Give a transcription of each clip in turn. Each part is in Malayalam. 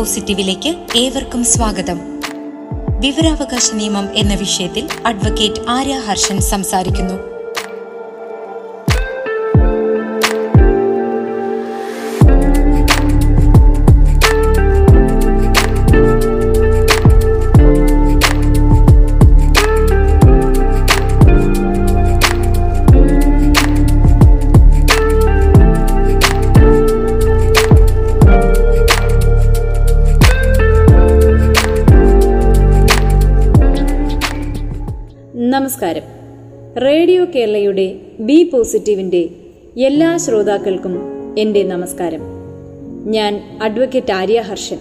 പോസിറ്റീവിലേക്ക് ഏവർക്കും സ്വാഗതം. വിവരാവകാശ നിയമം എന്ന വിഷയത്തിൽ അഡ്വക്കേറ്റ് ആര്യ ഹർഷൻ സംസാരിക്കുന്നു. ബി പോസിറ്റീവിന്റെ എല്ലാ ശ്രോതാക്കൾക്കും എന്റെ നമസ്കാരം. ഞാൻ അഡ്വക്കേറ്റ് ആര്യ ഹർഷൻ.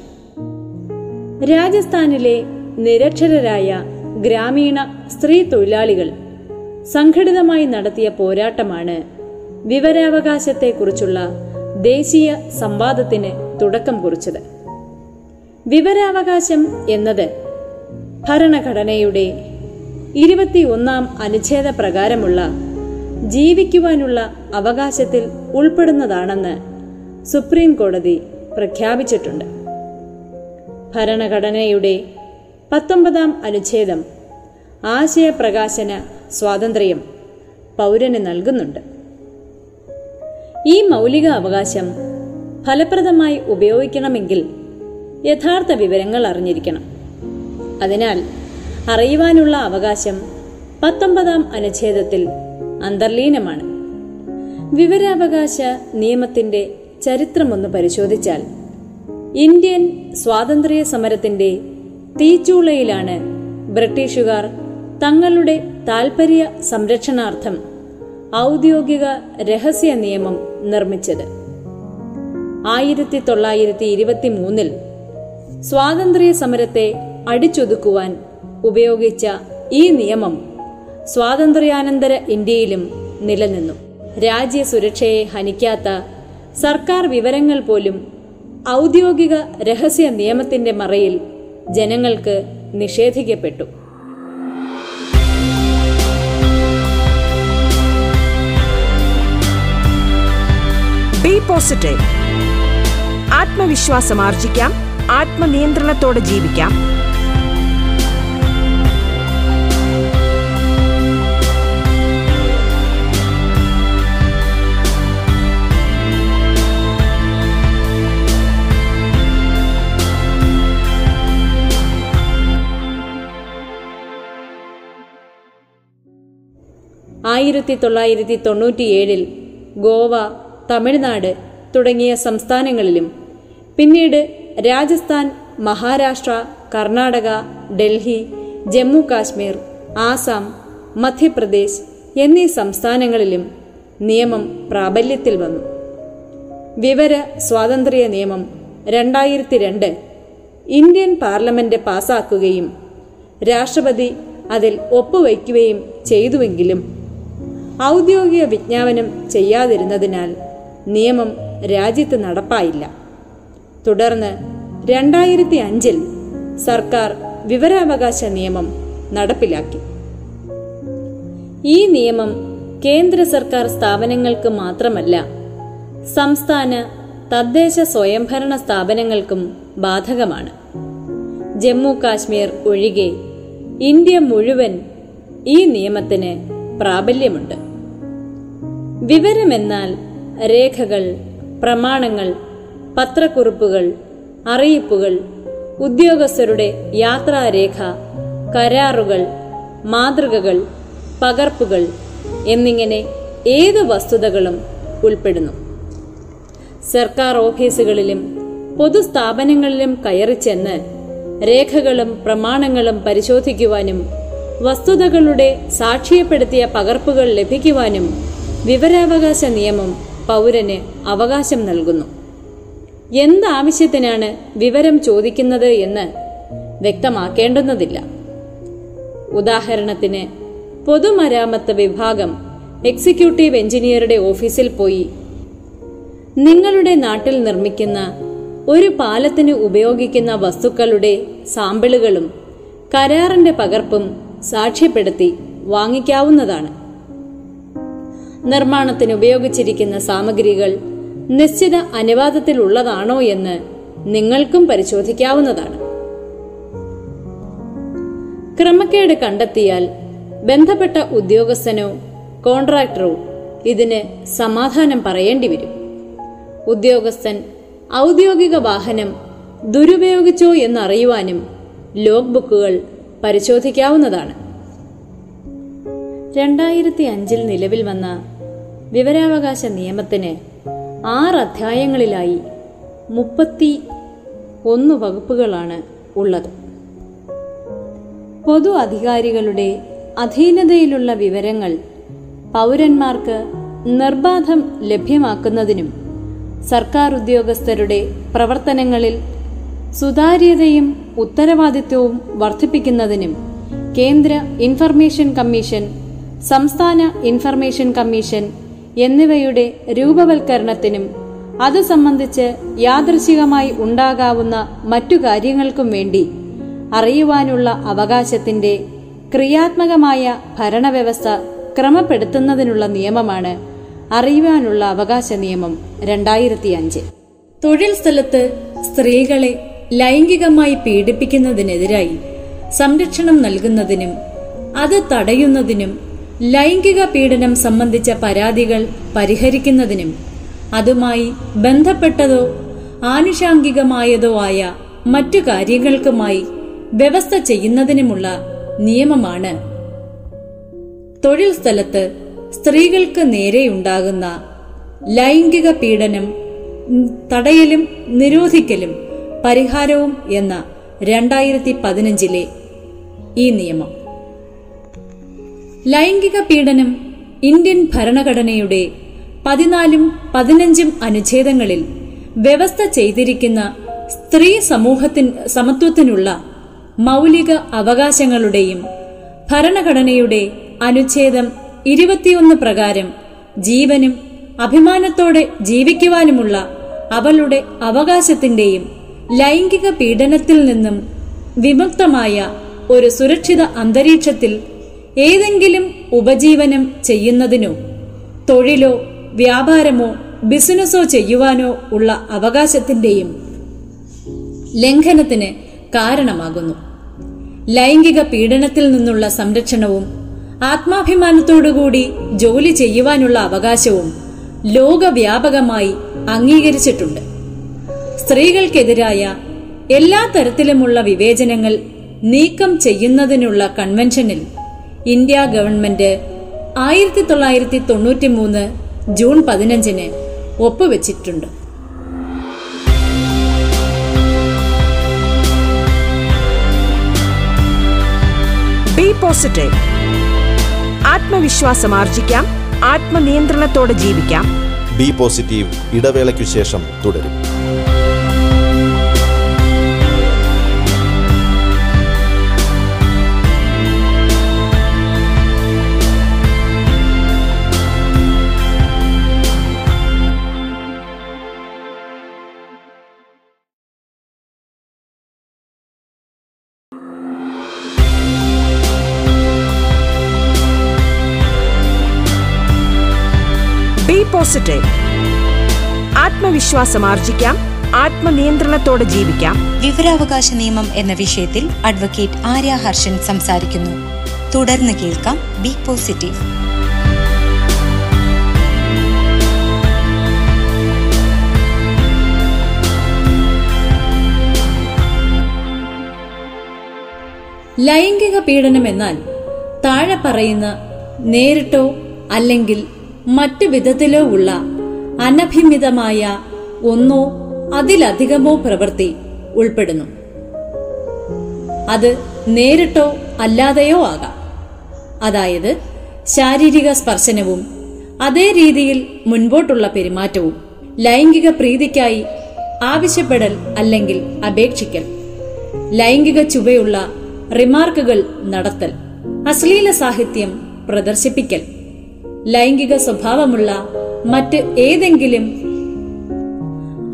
രാജസ്ഥാനിലെ നിരക്ഷരരായ ഗ്രാമീണ സ്ത്രീ തൊഴിലാളികൾ സംഘടിതമായി നടത്തിയ പോരാട്ടമാണ് വിവരാവകാശത്തെക്കുറിച്ചുള്ള ദേശീയ സംവാദത്തിന് തുടക്കം കുറിച്ചത്. വിവരാവകാശം എന്നത് ഭരണഘടനയുടെ ഇരുപത്തിയൊന്നാം അനുച്ഛേദ പ്രകാരമുള്ള ജീവിക്കുവാനുള്ള അവകാശത്തിൽ ഉൾപ്പെടുന്നതാണെന്ന് സുപ്രീം കോടതി പ്രഖ്യാപിച്ചിട്ടുണ്ട്. ഭരണഘടനയുടെ പത്തൊമ്പതാം അനുച്ഛേദം ആശയപ്രകാശന സ്വാതന്ത്ര്യം പൗരന് നൽകുന്നുണ്ട്. ഈ മൗലിക അവകാശം ഫലപ്രദമായി ഉപയോഗിക്കണമെങ്കിൽ യഥാർത്ഥ വിവരങ്ങൾ അറിഞ്ഞിരിക്കണം. അതിനാൽ അറിയുവാനുള്ള അവകാശം പത്തൊമ്പതാം അനുച്ഛേദത്തിൽ അന്തർലീനമാണ്. വിവരാവകാശ നിയമത്തിന്റെ ചരിത്രമൊന്ന് പരിശോധിച്ചാൽ ഇന്ത്യൻ സ്വാതന്ത്ര്യ സമരത്തിന്റെ തീച്ചൂളയിലാണ് ബ്രിട്ടീഷുകാർ തങ്ങളുടെ താൽപര്യ സംരക്ഷണാർത്ഥം ഔദ്യോഗിക രഹസ്യ നിയമം നിർമ്മിച്ചത്. ആയിരത്തി തൊള്ളായിരത്തി ഇരുപത്തി മൂന്നിൽ സ്വാതന്ത്ര്യ സമരത്തെ അടിച്ചൊതുക്കുവാൻ ഉപയോഗിച്ച ഈ നിയമം സ്വാതന്ത്ര്യാനന്തര ഇന്ത്യയിലും നിലനിന്നു. രാജ്യ സുരക്ഷയെ ഹനിക്കാത്ത സർക്കാർ വിവരങ്ങൾ പോലും ഔദ്യോഗിക രഹസ്യ നിയമത്തിന്റെ മറയിൽ ജനങ്ങൾക്ക് നിഷേധിക്കപ്പെട്ടു. ബി പോസിറ്റീവ് ആത്മവിശ്വാസം ആർജിക്കാം. ആത്മനിയന്ത്രണത്തോടെ ജീവിക്കാം. ആയിരത്തി തൊള്ളായിരത്തി തൊണ്ണൂറ്റിയേഴിൽ ഗോവ തമിഴ്നാട് തുടങ്ങിയ സംസ്ഥാനങ്ങളിലും പിന്നീട് രാജസ്ഥാൻ മഹാരാഷ്ട്ര കർണാടക ഡൽഹി ജമ്മു കാശ്മീർ ആസാം മധ്യപ്രദേശ് എന്നീ സംസ്ഥാനങ്ങളിലും നിയമം പ്രാബല്യത്തിൽ വന്നു. വിവര സ്വാതന്ത്ര്യ നിയമം രണ്ടായിരത്തി രണ്ട് ഇന്ത്യൻ പാർലമെന്റ് പാസാക്കുകയും രാഷ്ട്രപതി അതിൽ ഒപ്പുവയ്ക്കുകയും ചെയ്തുവെങ്കിലും ഔദ്യോഗിക വിജ്ഞാപനം ചെയ്യാതിരുന്നതിനാൽ നിയമം രാജ്യത്ത് നടപ്പായില്ല. തുടർന്ന് രണ്ടായിരത്തി അഞ്ചിൽ സർക്കാർ വിവരാവകാശ നിയമം നടപ്പിലാക്കി. ഈ നിയമം കേന്ദ്ര സർക്കാർ സ്ഥാപനങ്ങൾക്ക് മാത്രമല്ല സംസ്ഥാന തദ്ദേശ സ്വയംഭരണ സ്ഥാപനങ്ങൾക്കും ബാധകമാണ്. ജമ്മു കാശ്മീർ ഒഴികെ ഇന്ത്യ മുഴുവൻ ഈ നിയമത്തിന് പ്രാബല്യമുണ്ട്. വിവരമെന്നാൽ രേഖകൾ പ്രമാണങ്ങൾ പത്രക്കുറിപ്പുകൾ അറിയിപ്പുകൾ ഉദ്യോഗസ്ഥരുടെ യാത്രാരേഖ കരാറുകൾ മാതൃകകൾ പകർപ്പുകൾ എന്നിങ്ങനെ ഏത് വസ്തുതകളും ഉൾപ്പെടുന്നു. സർക്കാർ ഓഫീസുകളിലും പൊതുസ്ഥാപനങ്ങളിലും കയറി ചെന്ന് രേഖകളും പ്രമാണങ്ങളും പരിശോധിക്കുവാനും വസ്തുതകളുടെ സാക്ഷ്യപ്പെടുത്തിയ പകർപ്പുകൾ ലഭിക്കുവാനും വിവരാവകാശ നിയമം പൗരന് അവകാശം നൽകുന്നു. എന്താവശ്യത്തിനാണ് വിവരം ചോദിക്കുന്നത് എന്ന് വ്യക്തമാക്കേണ്ടുന്നതില്ല. ഉദാഹരണത്തിന് പൊതുമരാമത്ത് വിഭാഗം എക്സിക്യൂട്ടീവ് എഞ്ചിനീയറുടെ ഓഫീസിൽ പോയി നിങ്ങളുടെ നാട്ടിൽ നിർമ്മിക്കുന്ന ഒരു പാലത്തിന് ഉപയോഗിക്കുന്ന വസ്തുക്കളുടെ സാമ്പിളുകളും കരാറിന്റെ പകർപ്പും സാക്ഷ്യപ്പെടുത്തി വാങ്ങിക്കാവുന്നതാണ്. നിർമ്മാണത്തിന് ഉപയോഗിച്ചിരിക്കുന്ന സാമഗ്രികൾ നിശ്ചിത അനുവാദത്തിലുള്ളതാണോ എന്ന് നിങ്ങൾക്കും പരിശോധിക്കാവുന്നതാണ്. ക്രമക്കേട് കണ്ടെത്തിയാൽ ബന്ധപ്പെട്ട ഉദ്യോഗസ്ഥനോ കോൺട്രാക്ടറോ ഇതിന് സമാധാനം പറയേണ്ടി വരും ഉദ്യോഗസ്ഥൻ ഔദ്യോഗിക വാഹനം ദുരുപയോഗിച്ചോ എന്നറിയുവാനും ലോഗ് ബുക്കുകൾ പരിശോധിക്കാവുന്നതാണ്. രണ്ടായിരത്തി അഞ്ചിൽ നിലവിൽ വന്ന വിവരാവകാശ നിയമത്തിന് ആറ് അധ്യായങ്ങളിലായി മുപ്പത്തി ഒന്ന് വകുപ്പുകളാണ് ഉള്ളത്. പൊതു അധികാരികളുടെ അധീനതയിലുള്ള വിവരങ്ങൾ പൗരന്മാർക്ക് നിർബാധം ലഭ്യമാക്കുന്നതിനും സർക്കാർ ഉദ്യോഗസ്ഥരുടെ പ്രവർത്തനങ്ങളിൽ സുതാര്യതയും ഉത്തരവാദിത്വവും വർദ്ധിപ്പിക്കുന്നതിനും കേന്ദ്ര ഇൻഫർമേഷൻ കമ്മീഷൻ സംസ്ഥാന ഇൻഫർമേഷൻ കമ്മീഷൻ എന്നിവയുടെ രൂപവൽക്കരണത്തിനും അത് സംബന്ധിച്ച് യാദൃശികമായി ഉണ്ടാകാവുന്ന മറ്റു കാര്യങ്ങൾക്കും വേണ്ടി അറിയുവാനുള്ള അവകാശത്തിന്റെ ക്രിയാത്മകമായ ഭരണവ്യവസ്ഥ ക്രമപ്പെടുത്തുന്നതിനുള്ള നിയമമാണ് അറിയുവാനുള്ള അവകാശ നിയമം രണ്ടായിരത്തി അഞ്ച് തൊഴിൽ സ്ഥലത്ത് സ്ത്രീകളെ ലൈംഗികമായി പീഡിപ്പിക്കുന്നതിനെതിരായി സംരക്ഷണം നൽകുന്നതിനും അത് തടയുന്നതിനും ലൈംഗിക പീഡനം സംബന്ധിച്ച പരാതികൾ പരിഹരിക്കുന്നതിനും അതുമായി ബന്ധപ്പെട്ടതോ ആനുഷാംഗികമായതോ ആയ മറ്റു കാര്യങ്ങൾക്കുമായി വ്യവസ്ഥ ചെയ്യുന്നതിനുമുള്ള നിയമമാണ്. തൊഴിൽ സ്ഥലത്ത് സ്ത്രീകൾക്ക് നേരെയുണ്ടാകുന്ന ലൈംഗിക പീഡനം തടയലും നിരോധിക്കലും പരിഹാരവും എന്ന രണ്ടായിരത്തി പതിനഞ്ചിലെ ഈ നിയമം. ലൈംഗിക പീഡനം ഇന്ത്യൻ ഭരണഘടനയുടെ പതിനാലും പതിനഞ്ചും അനുച്ഛേദങ്ങളിൽ വ്യവസ്ഥ ചെയ്തിരിക്കുന്ന സ്ത്രീ സമൂഹത്തിന് സമത്വത്തിനുള്ള മൗലിക അവകാശങ്ങളുടെയും ഭരണഘടനയുടെ അനുച്ഛേദം ഇരുപത്തിയൊന്ന് പ്രകാരം ജീവനും അഭിമാനത്തോടെ ജീവിക്കുവാനുമുള്ള അവളുടെ അവകാശത്തിന്റെയും ലൈംഗിക പീഡനത്തിൽ നിന്നും വിമുക്തമായ ഒരു സുരക്ഷിത അന്തരീക്ഷത്തിൽ ഏതെങ്കിലും ഉപജീവനം ചെയ്യുന്നതിനോ തൊഴിലോ വ്യാപാരമോ ബിസിനസ്സോ ചെയ്യുവാനോ ഉള്ള അവകാശത്തിന്റെയും ലംഘനത്തിന് കാരണമാകുന്നു. ലൈംഗിക പീഡനത്തിൽ നിന്നുള്ള സംരക്ഷണവും ആത്മാഭിമാനത്തോടുകൂടി ജോലി ചെയ്യുവാനുള്ള അവകാശവും ലോകവ്യാപകമായി അംഗീകരിച്ചിട്ടുണ്ട്. സ്ത്രീകൾക്കെതിരായ എല്ലാ തരത്തിലുമുള്ള വിവേചനങ്ങൾ നീക്കം ചെയ്യുന്നതിനുള്ള കൺവെൻഷനിൽ ഇന്ത്യ ഗവൺമെന്റ് ആയിരത്തി തൊള്ളായിരത്തി തൊണ്ണൂറ്റി മൂന്ന് ജൂൺ പതിനഞ്ചിന് ഒപ്പുവെച്ചിട്ടുണ്ട്. ബി പോസിറ്റീവ് ആത്മവിശ്വാസം ആർജിക്കാം. ആത്മനിയന്ത്രണത്തോടെ ജീവിക്കാം. ബി പോസിറ്റീവ് ഇടവേളയ്ക്കു ശേഷം തുടരും. ബി പോസിറ്റീവ് ആത്മവിശ്വാസം ആർജിക്കാം. ആത്മനിയന്ത്രണത്തോടെ ജീവിക്കാം. വിവരാവകാശ നിയമം എന്ന വിഷയത്തിൽ അഡ്വക്കേറ്റ് ആര്യ ഹർഷൻ സംസാരിക്കുന്നു. തുടർന്ന് കേൾക്കാം ബി പോസിറ്റീവ് ലൈംഗിക പീഡനം എന്നാൽ താഴെ പറയുന്ന നേരിട്ടോ അല്ലെങ്കിൽ മറ്റു വിധത്തിലോ ഉള്ള അനഭിമിതമായ ഒന്നോ അതിലധികമോ പ്രവൃത്തി ഉൾപ്പെടുന്നു. അത് നേരിട്ടോ അല്ലാതെയോ ആകാം. അതായത് ശാരീരിക സ്പർശനവും അതേ രീതിയിൽ മുൻപോട്ടുള്ള പെരുമാറ്റവും ലൈംഗിക പ്രീതിക്കായി ആവശ്യപ്പെടൽ അല്ലെങ്കിൽ അപേക്ഷിക്കൽ ലൈംഗിക ചുവയുള്ള റിമാർക്കുകൾ നടത്തൽ അശ്ലീല സാഹിത്യം പ്രദർശിപ്പിക്കൽ ലൈംഗിക സ്വഭാവമുള്ള മറ്റ് ഏതെങ്കിലും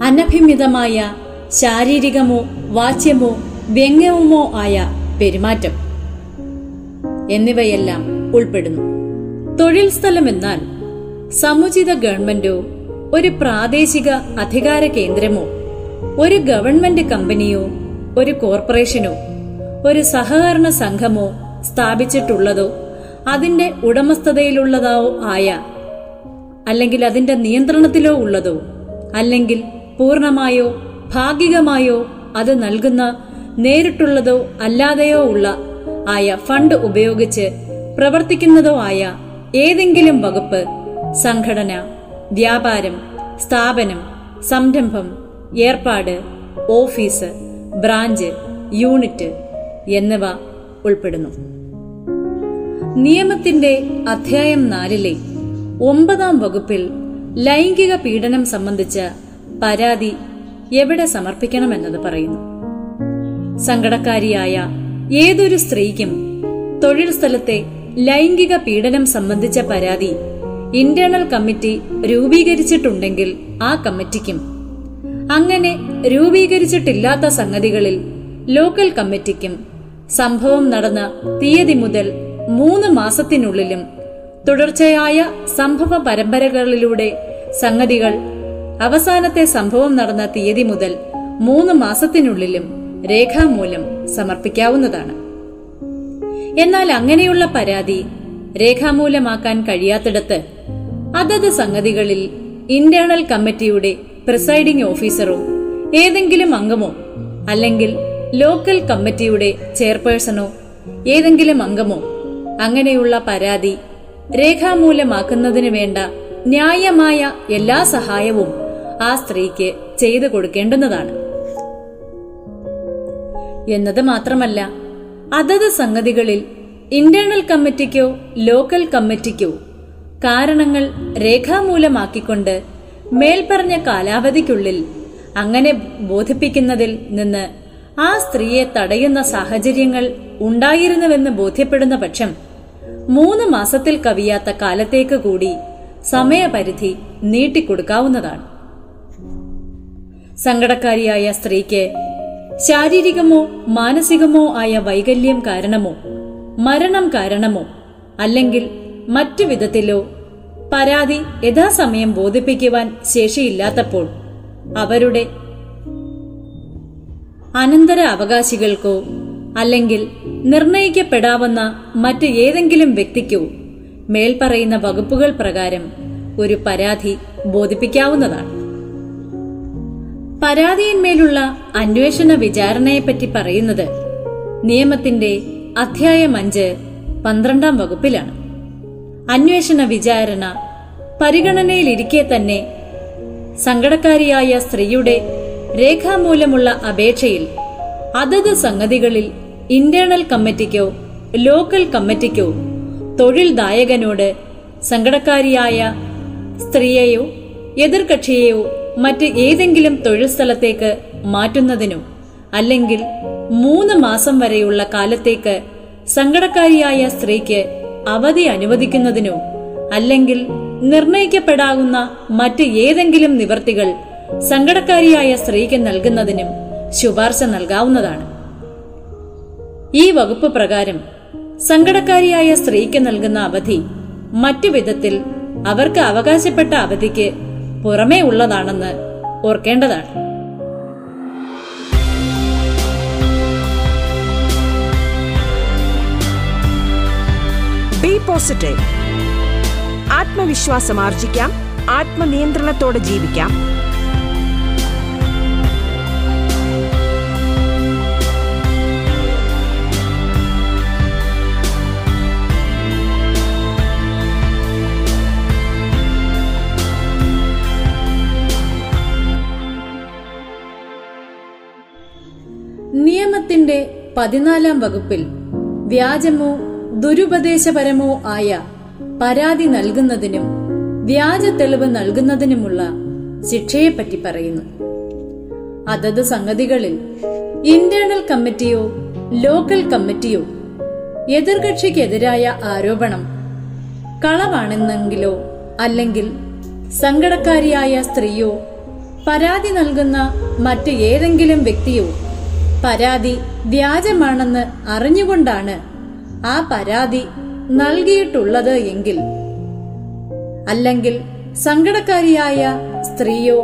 അനഭിമിതമായ ശാരീരികമോ വാച്യമോ വ്യംഗ്യവുമോ ആയ പെരുമാറ്റം എന്നിവയെല്ലാം ഉൾപ്പെടുന്നു. തൊഴിൽ സ്ഥലം എന്നാൽ സമുചിത ഗവൺമെന്റോ ഒരു പ്രാദേശിക അധികാര കേന്ദ്രമോ ഒരു ഗവൺമെന്റ് കമ്പനിയോ ഒരു കോർപ്പറേഷനോ ഒരു സഹകരണ സംഘമോ സ്ഥാപിച്ചിട്ടുള്ളതോ അതിന്റെ ഉടമസ്ഥതയിലുള്ളതോ ആയ അല്ലെങ്കിൽ അതിന്റെ നിയന്ത്രണത്തിലോ ഉള്ളതോ അല്ലെങ്കിൽ പൂർണമായോ ഭാഗികമായോ അത് നൽകുന്ന നേരിട്ടുള്ളതോ അല്ലാതെയോ ഉള്ള ആയ ഫണ്ട് ഉപയോഗിച്ച് പ്രവർത്തിക്കുന്നതോ ആയ ഏതെങ്കിലും വകുപ്പ് സംഘടന വ്യാപാരം സ്ഥാപനം സംരംഭം ഏർപ്പാട് ഓഫീസ് ബ്രാഞ്ച് യൂണിറ്റ് എന്നിവ ഉൾപ്പെടുന്നു. നിയമത്തിന്റെ അധ്യായം നാലിലെ ഒമ്പതാം വകുപ്പിൽ ലൈംഗിക പീഡനം സംബന്ധിച്ച പരാതി എവിടെ സമർപ്പിക്കണമെന്നത് പറയുന്നു. സങ്കടക്കാരിയായ ഏതൊരു സ്ത്രീക്കും തൊഴിൽ സ്ഥലത്തെ ലൈംഗിക പീഡനം സംബന്ധിച്ച പരാതി ഇന്റേണൽ കമ്മിറ്റി രൂപീകരിച്ചിട്ടുണ്ടെങ്കിൽ ആ കമ്മിറ്റിക്കും. അങ്ങനെ രൂപീകരിച്ചിട്ടില്ലാത്ത സംഗതികളിൽ ലോക്കൽ കമ്മിറ്റിക്കും സംഭവം നടന്ന തീയതി മുതൽ മൂന്ന് മാസത്തിനുള്ളിലും തുടർച്ചയായ സംഭവ പരമ്പരകളിലൂടെ സംഗതികൾ അവസാനത്തെ സംഭവം നടന്ന തീയതി മുതൽ മൂന്ന് മാസത്തിനുള്ളിലും രേഖാമൂലം സമർപ്പിക്കാവുന്നതാണ്. എന്നാൽ അങ്ങനെയുള്ള പരാതി രേഖാമൂലമാക്കാൻ കഴിയാത്തിടത്ത് അതത് സംഗതികളിൽ ഇന്റേണൽ കമ്മിറ്റിയുടെ പ്രിസൈഡിംഗ് ഓഫീസറോ ഏതെങ്കിലും അംഗമോ അല്ലെങ്കിൽ ലോക്കൽ കമ്മിറ്റിയുടെ ചെയർപേഴ്സണോ ഏതെങ്കിലും അംഗമോ അങ്ങനെയുള്ള പരാതി രേഖാമൂലമാക്കുന്നതിന് വേണ്ട ന്യായമായ എല്ലാ സഹായവും ആ സ്ത്രീക്ക് ചെയ്തു കൊടുക്കേണ്ടുന്നതാണ്. എന്നത് മാത്രമല്ല അതത് സംഗതികളിൽ ഇന്റേണൽ കമ്മിറ്റിക്കോ ലോക്കൽ കമ്മിറ്റിക്കോ കാരണങ്ങൾ രേഖാമൂലമാക്കിക്കൊണ്ട് മേൽപ്പറഞ്ഞ കാലാവധിക്കുള്ളിൽ അങ്ങനെ ബോധിപ്പിക്കുന്നതിൽ നിന്ന് ആ സ്ത്രീയെ തടയുന്ന സാഹചര്യങ്ങൾ ഉണ്ടായിരുന്നുവെന്ന് ബോധ്യപ്പെടുന്ന പക്ഷം മൂന്ന് മാസത്തിൽ കവിയാത്ത കാലത്തേക്ക് കൂടി സമയപരിധി നീട്ടിക്കൊടുക്കാവുന്നതാണ്. സങ്കടക്കാരിയായ സ്ത്രീക്ക് ശാരീരികമോ മാനസികമോ ആയ വൈകല്യം കാരണമോ മരണം കാരണമോ അല്ലെങ്കിൽ മറ്റു വിധത്തിലോ പരാതി യഥാസമയം ബോധിപ്പിക്കുവാൻ ശേഷിയില്ലാത്തപ്പോൾ അവരുടെ അനന്തര അവകാശികൾക്കോ അല്ലെങ്കിൽ നിർണയിക്കപ്പെടാവുന്ന മറ്റ് ഏതെങ്കിലും വ്യക്തിക്കോ മേൽപ്പറയുന്ന വകുപ്പുകൾ പ്രകാരം ഒരു പരാതി ബോധിപ്പിക്കാവുന്നതാണ്. പരാതിയിന്മേലുള്ള അന്വേഷണ വിചാരണയെപ്പറ്റി പറയുന്നത് നിയമത്തിന്റെ അധ്യായം അഞ്ച് പന്ത്രണ്ടാം വകുപ്പിലാണ്. അന്വേഷണ വിചാരണ പരിഗണനയിലിരിക്കെ തന്നെ സങ്കടക്കാരിയായ സ്ത്രീയുടെ രേഖാമൂലമുള്ള അപേക്ഷയിൽ അതത് സംഗതികളിൽ ഇന്റേണൽ കമ്മിറ്റിക്കോ ലോക്കൽ കമ്മിറ്റിക്കോ തൊഴിൽ ദായകനോട് സങ്കടക്കാരിയായ സ്ത്രീയെയോ എതിർകക്ഷിയെയോ മറ്റ് ഏതെങ്കിലും തൊഴിൽ സ്ഥലത്തേക്ക് മാറ്റുന്നതിനോ അല്ലെങ്കിൽ മൂന്ന് മാസം വരെയുള്ള കാലത്തേക്ക് സങ്കടക്കാരിയായ സ്ത്രീക്ക് അവധി അനുവദിക്കുന്നതിനോ അല്ലെങ്കിൽ നിർണയിക്കപ്പെടാവുന്ന മറ്റ് ഏതെങ്കിലും നിവർത്തികൾ സങ്കടക്കാരിയായ സ്ത്രീക്ക് നൽകുന്നതിനും ശുപാർശ നൽകാവുന്നതാണ്. ഈ വകുപ്പ് പ്രകാരം സങ്കടക്കാരിയായ സ്ത്രീക്ക് നൽകുന്ന അവധി മറ്റു വിധത്തിൽ അവർക്ക് അവകാശപ്പെട്ട അവധിക്ക് പുറമേ ഉള്ളതാണെന്ന് ഓർക്കേണ്ടതാണ്. Be positive. ആത്മവിശ്വാസം ആർജിക്കാം ആത്മനിയന്ത്രണത്തോടെ ജീവിക്കാം. പതിനാലാം വകുപ്പിൽ വ്യാജമോ ദുരുപദേശപരമോ ആയ പരാതി നൽകുന്നതിനും വ്യാജ തെളിവ് നൽകുന്നതിനുമുള്ള ശിക്ഷയെപ്പറ്റി പറയുന്നു. അതത് സംഗതികളിൽ ഇന്റേണൽ കമ്മിറ്റിയോ ലോക്കൽ കമ്മിറ്റിയോ എതിർകക്ഷിക്കെതിരായ ആരോപണം കളവാണെന്നെങ്കിലോ അല്ലെങ്കിൽ സങ്കടക്കാരിയായ സ്ത്രീയോ പരാതി നൽകുന്ന മറ്റ് ഏതെങ്കിലും വ്യക്തിയോ പരാതി വ്യാജമാണെന്ന് അറിഞ്ഞുകൊണ്ടാണ് ആ പരാതി നൽകിയിട്ടുള്ളത് എങ്കിൽ. അല്ലെങ്കിൽ സങ്കടക്കാരിയായ സ്ത്രീയോ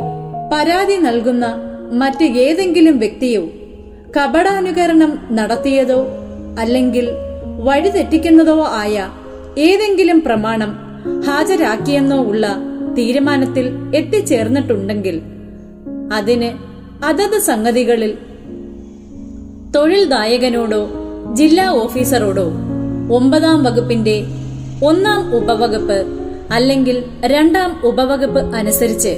പരാതി നൽകുന്ന മറ്റ് ഏതെങ്കിലും വ്യക്തിയോ കപടാനുകരണം നടത്തിയതോ അല്ലെങ്കിൽ വഴിതെറ്റിക്കുന്നതോ ആയ ഏതെങ്കിലും പ്രമാണം ഹാജരാക്കിയെന്നോ ഉള്ള തീരുമാനത്തിൽ എത്തിച്ചേർന്നിട്ടുണ്ടെങ്കിൽ അതിന് അതത് സംഗതികളിൽ തൊഴിൽദായകനോടോ ജില്ലാ ഓഫീസറോടോ ഒമ്പതാം വകുപ്പിന്റെ ഒന്നാം ഉപവകുപ്പ് അല്ലെങ്കിൽ രണ്ടാം ഉപവകുപ്പ് അനുസരിച്ച്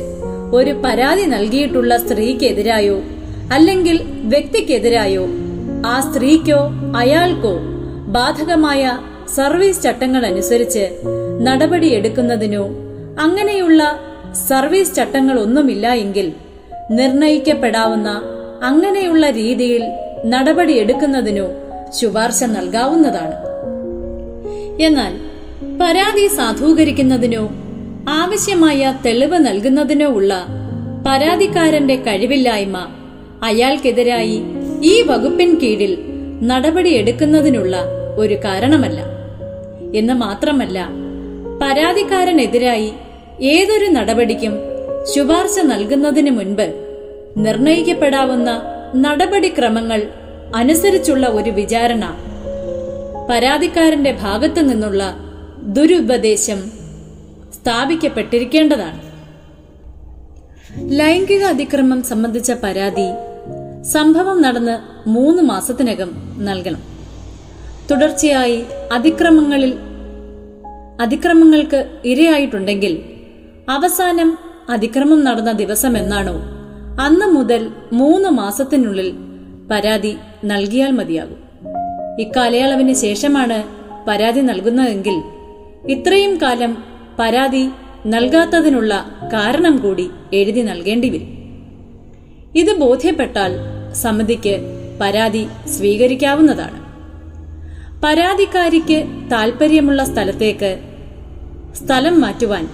ഒരു പരാതി നൽകിയിട്ടുള്ള സ്ത്രീക്കെതിരായോ അല്ലെങ്കിൽ വ്യക്തിക്കെതിരായോ ആ സ്ത്രീക്കോ അയാൾക്കോ ബാധകമായ സർവീസ് ചട്ടങ്ങൾ അനുസരിച്ച് നടപടിയെടുക്കുന്നതിനോ അങ്ങനെയുള്ള സർവീസ് ചട്ടങ്ങളൊന്നുമില്ല എങ്കിൽ നിർണയിക്കപ്പെടാവുന്ന അങ്ങനെയുള്ള രീതിയിൽ നടപടിയെടുക്കുന്നതിനോ ശുപാർശ നൽകാവുന്നതാണ്. എന്നാൽ പരാതി സാധൂകരിക്കുന്നതിനോ ആവശ്യമായ തെളിവ് നൽകുന്നതിനോ ഉള്ള പരാതിക്കാരന്റെ കഴിവില്ലായ്മ അയാൾക്കെതിരായി ഈ വകുപ്പിൻ കീഴിൽ നടപടിയെടുക്കുന്നതിനുള്ള ഒരു കാരണമല്ല. എന്ന് മാത്രമല്ല പരാതിക്കാരനെതിരായി ഏതൊരു നടപടിക്കും ശുപാർശ നൽകുന്നതിന് മുൻപ് നിർണയിക്കപ്പെടാവുന്ന നടപടിക്രമങ്ങൾ അനുസരിച്ചുള്ള ഒരു വിചാരണ. പരാതിക്കാരന്റെ ഭാഗത്തു നിന്നുള്ള ദുരുപദേശം സ്ഥാപിക്കപ്പെട്ടിരിക്കേണ്ടതാണ്. ലൈംഗിക അതിക്രമം സംബന്ധിച്ച പരാതി സംഭവം നടന്ന് മൂന്ന് മാസത്തിനകം നൽകണം. തുടർച്ചയായി അതിക്രമങ്ങളിൽ അതിക്രമങ്ങൾക്ക് ഇരയായിട്ടുണ്ടെങ്കിൽ അവസാനം അതിക്രമം നടന്ന ദിവസം എന്നാണോ അന്ന് മുതൽ മൂന്ന് മാസത്തിനുള്ളിൽ പരാതി നൽകിയാൽ മതിയാകും. ഇക്കാലയളവിന് ശേഷമാണ് പരാതി നൽകുന്നതെങ്കിൽ ഇത്രയും കാലം പരാതി നൽകാത്തതിനുള്ള കാരണം കൂടി എഴുതി നൽകേണ്ടി വരും. ഇത് ബോധ്യപ്പെട്ടാൽ സമിതിക്ക് പരാതി സ്വീകരിക്കാവുന്നതാണ്. പരാതിക്കാരിക്ക് താൽപ്പര്യമുള്ള സ്ഥലത്തേക്ക് സ്ഥലം മാറ്റുവാൻ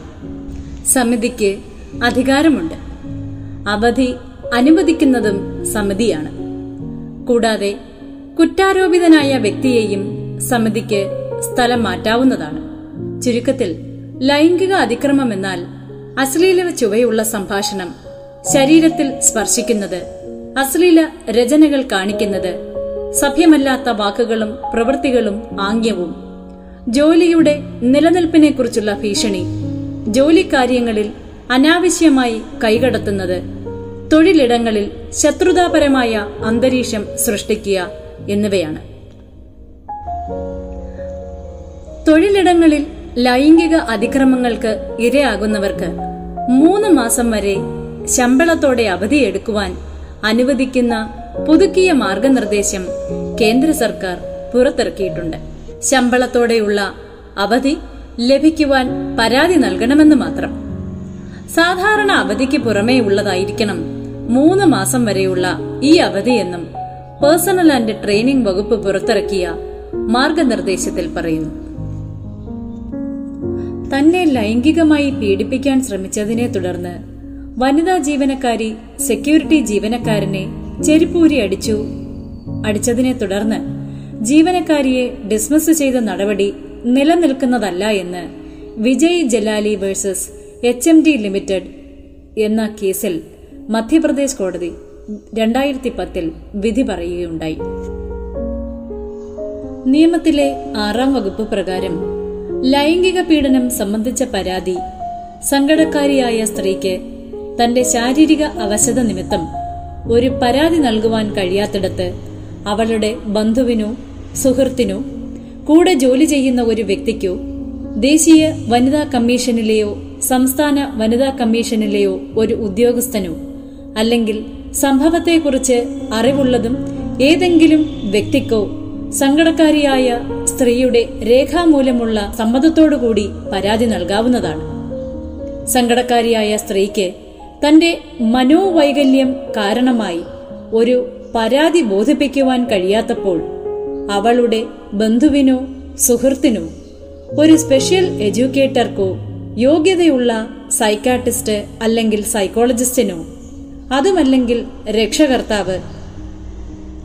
സമിതിക്ക് അധികാരമുണ്ട്. അവധി അനുവദിക്കുന്നതും സമിതിയാണ്. കൂടാതെ കുറ്റാരോപിതനായ വ്യക്തിയെയും സമിതിക്ക് സ്ഥലം മാറ്റാവുന്നതാണ്. ചുരുക്കത്തിൽ ലൈംഗിക അതിക്രമം എന്നാൽ അശ്ലീല ചുവയുള്ള സംഭാഷണം ശരീരത്തിൽ സ്പർശിക്കുന്നത് അശ്ലീല രചനകൾ കാണിക്കുന്നത് സഭ്യമല്ലാത്ത വാക്കുകളും പ്രവൃത്തികളും ആംഗ്യവും ജോലിയുടെ നിലനിൽപ്പിനെക്കുറിച്ചുള്ള ഭീഷണി ജോലിക്കാര്യങ്ങളിൽ അനാവശ്യമായി കൈകടത്തുന്നത്. തൊഴിലിടങ്ങളിൽ ശത്രുതാപരമായ അന്തരീക്ഷം സൃഷ്ടിക്കുക എന്നിവയാണ്. തൊഴിലിടങ്ങളിൽ ലൈംഗിക അതിക്രമങ്ങൾക്ക് ഇരയാകുന്നവർക്ക് മൂന്ന് മാസം വരെ ശമ്പളത്തോടെ അവധിയെടുക്കുവാൻ അനുവദിക്കുന്ന പുതുക്കിയ മാർഗനിർദ്ദേശം കേന്ദ്ര സർക്കാർ പുറത്തിറക്കിയിട്ടുണ്ട്. ശമ്പളത്തോടെയുള്ള അവധി ലഭിക്കുവാൻ പരാതി നൽകണമെന്ന് മാത്രം. സാധാരണ അവധിക്ക് പുറമേ ഉള്ളതായിരിക്കണം മൂന്ന് മാസം വരെയുള്ള ഈ അവധിയെന്നും പേഴ്സണൽ ആൻഡ് ട്രെയിനിംഗ് വകുപ്പ് പുറത്തിറക്കിയ മാർഗനിർദ്ദേശത്തിൽ പറയുന്നു. തന്നെ ലൈംഗികമായി പീഡിപ്പിക്കാൻ ശ്രമിച്ചതിനെ തുടർന്ന് വനിതാ ജീവനക്കാരി സെക്യൂരിറ്റി ജീവനക്കാരനെ ചെരിപ്പൂരി അടിച്ചു. അടിച്ചതിനെ തുടർന്ന് ജീവനക്കാരിയെ ഡിസ്മിസ് ചെയ്ത നടപടി നിലനിൽക്കുന്നതല്ല എന്ന് Vijay Jalali versus H M D limited എന്ന കേസിൽ മധ്യപ്രദേശ് കോടതി രണ്ടായിരത്തി പത്തിൽ വിധി പറയുകയുണ്ടായി. നിയമത്തിലെ ആറാം വകുപ്പ് പ്രകാരം ലൈംഗിക പീഡനം സംബന്ധിച്ച പരാതി സങ്കടക്കാരിയായ സ്ത്രീക്ക് തന്റെ ശാരീരിക അവശത നിമിത്തം ഒരു പരാതി നൽകുവാൻ കഴിയാത്തിടത്ത് അവളുടെ ബന്ധുവിനോ സുഹൃത്തിനോ കൂടെ ജോലി ചെയ്യുന്ന ഒരു വ്യക്തിക്കോ ദേശീയ വനിതാ കമ്മീഷനിലെയോ സംസ്ഥാന വനിതാ കമ്മീഷനിലെയോ ഒരു ഉദ്യോഗസ്ഥനോ? അല്ലെങ്കിൽ സംഭവത്തെക്കുറിച്ച് അറിവുള്ളതും ഏതെങ്കിലും വ്യക്തിക്കോ സങ്കടക്കാരിയായ സ്ത്രീയുടെ രേഖാമൂലമുള്ള സമ്മതത്തോടുകൂടി പരാതി നൽകാവുന്നതാണ്. സങ്കടക്കാരിയായ സ്ത്രീക്ക് തന്റെ മനോവൈകല്യം കാരണമായി ഒരു പരാതി ബോധിപ്പിക്കുവാൻ കഴിയാത്തപ്പോൾ അവളുടെ ബന്ധുവിനോ സുഹൃത്തിനോ ഒരു സ്പെഷ്യൽ എഡ്യൂക്കേറ്റർക്കോ യോഗ്യതയുള്ള സൈക്കാട്രിസ്റ്റ് അല്ലെങ്കിൽ സൈക്കോളജിസ്റ്റിനോ അതുമല്ലെങ്കിൽ രക്ഷകർത്താവ്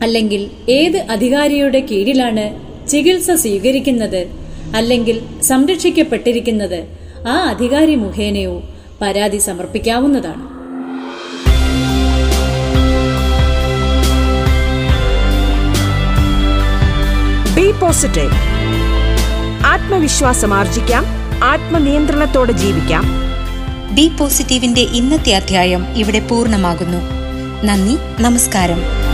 അല്ലെങ്കിൽ ഏത് അധികാരിയുടെ കീഴിലാണ് ചികിത്സ സ്വീകരിക്കുന്നത് അല്ലെങ്കിൽ സംരക്ഷിക്കപ്പെട്ടിരിക്കുന്നത് ആ അധികാരി മുഖേനയോ പരാതി സമർപ്പിക്കാവുന്നതാണ്. ബി പോസിറ്റീവ് ആത്മവിശ്വാസം ആർജിക്കാം ആത്മനിയന്ത്രണത്തോടെ ജീവിക്കാം. ബി പോസിറ്റീവിന്റെ ഇന്നത്തെ അധ്യായം ഇവിടെ പൂർണമാകുന്നു. നന്ദി നമസ്കാരം.